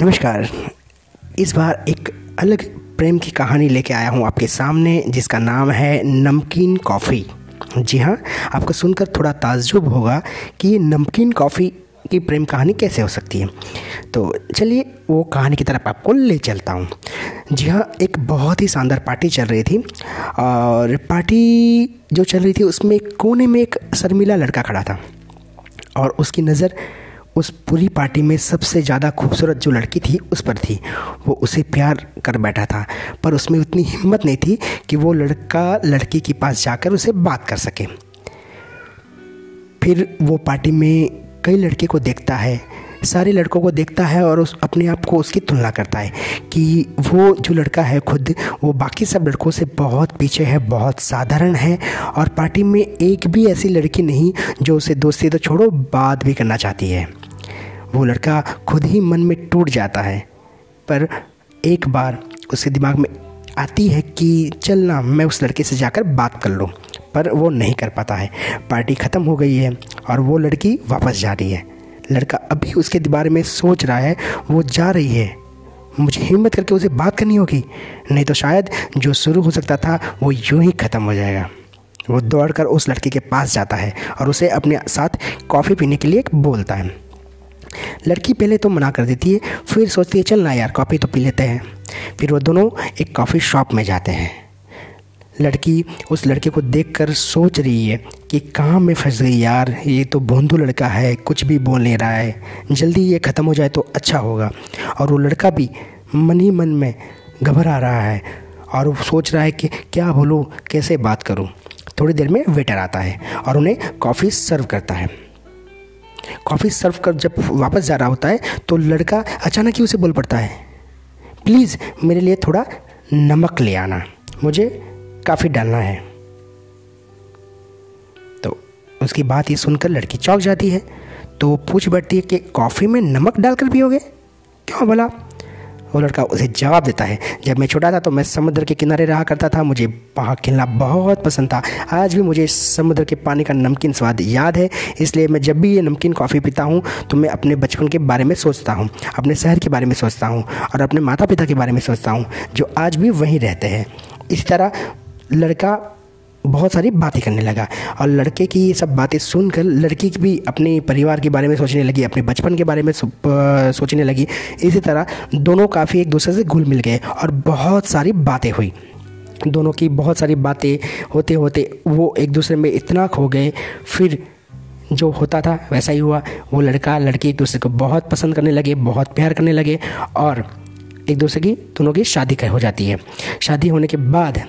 नमस्कार। इस बार एक अलग प्रेम की कहानी लेके आया हूँ आपके सामने, जिसका नाम है नमकीन कॉफ़ी। जी हाँ आपको सुनकर थोड़ा ताज्जुब होगा कि ये नमकीन कॉफ़ी की प्रेम कहानी कैसे हो सकती है। तो चलिए, वो कहानी की तरफ़ आपको ले चलता हूँ। जी हाँ एक बहुत ही शानदार पार्टी चल रही थी, और पार्टी जो चल रही थी, उसमें कोने में एक शर्मिला लड़का खड़ा था, और उसकी नज़र उस पूरी पार्टी में सबसे ज़्यादा खूबसूरत जो लड़की थी, उस पर थी। वो उसे प्यार कर बैठा था, पर उसमें उतनी हिम्मत नहीं थी कि वो लड़का, लड़की के पास जाकर उसे बात कर सके। फिर वो पार्टी में कई लड़के को देखता है सारे लड़कों को देखता है और उस, अपने आप को उसकी तुलना करता है कि वो जो लड़का है खुद, वो बाकी सब लड़कों से बहुत पीछे है, बहुत साधारण है और पार्टी में एक भी ऐसी लड़की नहीं जो उसे दोस्ती तो छोड़ो, बात भी करना चाहती है। वो लड़का खुद ही मन में टूट जाता है, पर एक बार उसके दिमाग में आती है कि चल ना, मैं उस लड़के से जाकर बात कर लूँ, पर वो नहीं कर पाता है। पार्टी ख़त्म हो गई है और वो लड़की वापस जा रही है। लड़का अभी उसके बारे में सोच रहा है, वो जा रही है। मुझे हिम्मत करके उसे बात करनी होगी। नहीं तो शायद जो शुरू हो सकता था, वो यूँ ही ख़त्म हो जाएगा। वो दौड़कर उस लड़के के पास जाता है और उसे अपने साथ कॉफ़ी पीने के लिए बोलता है। लड़की पहले तो मना कर देती है, फिर सोचती है, चल ना यार, कॉफ़ी तो पी लेते हैं। फिर वो दोनों एक कॉफ़ी शॉप में जाते हैं। लड़की उस लड़के को देखकर सोच रही है कि कहाँ में फंस गई यार। ये तो भोंदू लड़का है, कुछ भी बोल नहीं रहा है। जल्दी ये ख़त्म हो जाए तो अच्छा होगा। और वो लड़का भी मन ही मन में घबरा रहा है और वो सोच रहा है कि क्या बोलूँ, कैसे बात करूँ। थोड़ी देर में वेटर आता है और उन्हें कॉफ़ी सर्व करता है। कॉफ़ी सर्व कर जब वापस जा रहा होता है तो लड़का अचानक ही उसे बोल पड़ता है, प्लीज़ मेरे लिए थोड़ा नमक ले आना। मुझे काफ़ी डालना है। तो उसकी बात ये सुनकर लड़की चौंक जाती है। तो वो पूछ बैठती है कि, कॉफ़ी में नमक डालकर पियोगे? क्यों बोला? वो लड़का उसे जवाब देता है, जब मैं छोटा था तो मैं समुद्र के किनारे रहा करता था। मुझे वहाँ खेलना बहुत पसंद था। आज भी मुझे समुद्र के पानी का नमकीन स्वाद याद है। इसलिए मैं जब भी ये नमकीन कॉफ़ी पीता हूँ तो मैं अपने बचपन के बारे में सोचता हूँ, अपने शहर के बारे में सोचता हूँ और अपने माता पिता के बारे में सोचता हूँ, जो आज भी वहीं रहते हैं। इस तरह लड़का बहुत सारी बातें करने लगा और लड़के की ये सब बातें सुनकर लड़की भी अपने परिवार के बारे में सोचने लगी, अपने बचपन के बारे में सोचने लगी। इसी तरह दोनों काफ़ी एक दूसरे से घुल मिल गए और बहुत सारी बातें हुई। दोनों की बहुत सारी बातें होते होते वो एक दूसरे में इतना खो गए। फिर जो होता था वैसा ही हुआ। वो लड़का लड़की एक दूसरे को बहुत पसंद करने लगे, बहुत प्यार करने लगे और एक दूसरे की, दोनों की शादी हो जाती है। शादी होने के बाद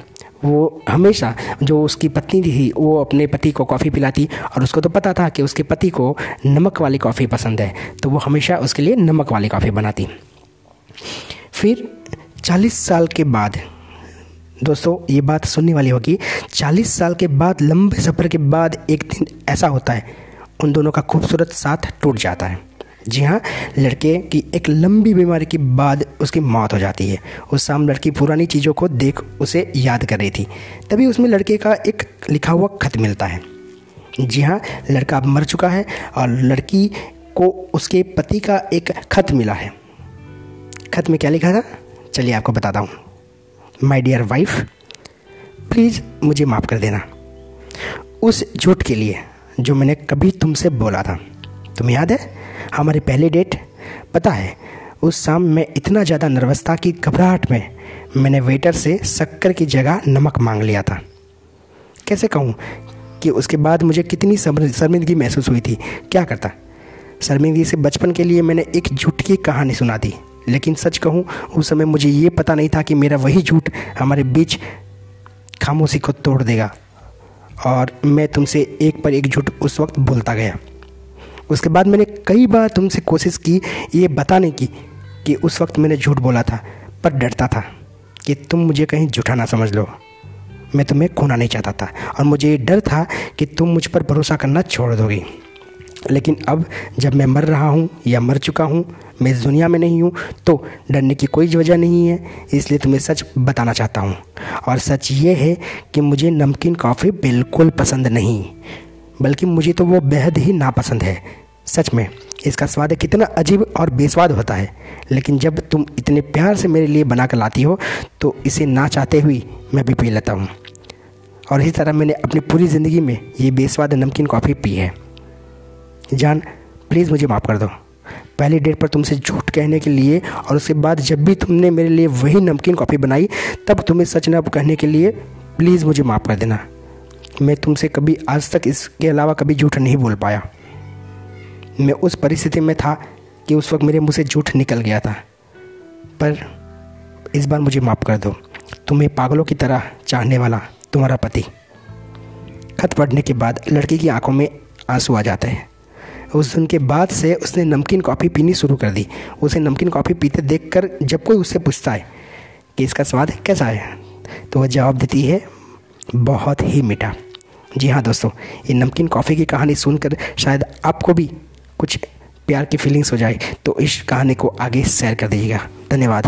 वो हमेशा जो उसकी पत्नी थी, वो अपने पति को कॉफ़ी पिलाती और उसको तो पता था कि उसके पति को नमक वाली कॉफ़ी पसंद है तो वो हमेशा उसके लिए नमक वाली कॉफ़ी बनाती। फिर चालीस साल के बाद, दोस्तों, ये बात सुनने वाली होगी, चालीस साल के बाद, लंबे सफ़र के बाद एक दिन ऐसा होता है, उन दोनों का खूबसूरत साथ टूट जाता है। जी हाँ लड़के की एक लंबी बीमारी के बाद उसकी मौत हो जाती है। उस शाम लड़की पुरानी चीज़ों को देख उसे याद कर रही थी। तभी उसमें लड़के का एक लिखा हुआ खत मिलता है। जी हाँ लड़का अब मर चुका है और लड़की को उसके पति का एक खत मिला है। खत में क्या लिखा था? चलिए आपको बताता हूँ। माई डियर वाइफ प्लीज़ मुझे माफ़ कर देना। उस झूठ के लिए जो मैंने कभी तुमसे बोला था। तुम्हें याद है? हमारी पहली डेट? पता है, उस शाम मैं इतना ज़्यादा नर्वस था कि घबराहट में मैंने वेटर से शक्कर की जगह नमक मांग लिया था। कैसे कहूँ कि उसके बाद मुझे कितनी शर्मिंदगी महसूस हुई थी? क्या करता? शर्मिंदगी से बचपन के लिए मैंने एक झूठ की कहानी सुना दी, लेकिन सच कहूँ, उस समय मुझे ये पता नहीं था कि मेरा वही झूठ हमारे बीच खामोशी को तोड़ देगा, और मैं तुमसे एक पर एक झूठ उस वक्त बोलता गया। उसके बाद मैंने कई बार तुमसे कोशिश की, ये बताने की, कि उस वक्त मैंने झूठ बोला था, पर डरता था, कि तुम मुझे कहीं झूठा ना समझ लो। मैं तुम्हें खोना नहीं चाहता था, और मुझे ये डर था कि तुम मुझ पर भरोसा करना छोड़ दोगी। लेकिन अब जब मैं मर रहा हूँ, या मर चुका हूँ, मैं इस दुनिया में नहीं हूँ तो डरने की कोई वजह नहीं है, इसलिए तुम्हें सच बताना चाहता हूँ। और सच ये है कि मुझे नमकीन कॉफ़ी बिल्कुल पसंद नहीं। बल्कि मुझे तो वो बेहद ही नापसंद है। सच में, इसका स्वाद कितना अजीब और बेस्वाद होता है। लेकिन जब तुम इतने प्यार से मेरे लिए बना कर लाती हो तो इसे ना चाहते हुए मैं भी पी लेता हूँ। और इसी तरह मैंने अपनी पूरी ज़िंदगी में ये बेस्वाद नमकीन कॉफ़ी पी है। जान, प्लीज़ मुझे माफ़ कर दो। पहली डेट पर तुमसे झूठ कहने के लिए और उसके बाद जब भी तुमने मेरे लिए वही नमकीन कॉफ़ी बनाई, तब तुम्हें सच न कहने के लिए प्लीज़ मुझे माफ़ कर देना। मैं तुमसे कभी आज तक इसके अलावा कभी झूठ नहीं बोल पाया। मैं उस परिस्थिति में था कि उस वक्त मेरे मुँह से झूठ निकल गया था। पर इस बार मुझे माफ़ कर दो। तुम्हें पागलों की तरह चाहने वाला तुम्हारा पति। खत पढ़ने के बाद लड़की की आँखों में आँसू आ जाते हैं। उस दिन के बाद से उसने नमकीन कॉफ़ी पीनी शुरू कर दी। उसे नमकीन कॉफ़ी पीते देखकर जब कोई उससे पूछता है कि इसका स्वाद कैसा है तो वह जवाब देती है, बहुत ही मीठा। जी हाँ दोस्तों, ये नमकीन कॉफ़ी की कहानी सुनकर शायद आपको भी कुछ प्यार की फीलिंग्स हो जाए तो इस कहानी को आगे शेयर कर दीजिएगा। धन्यवाद।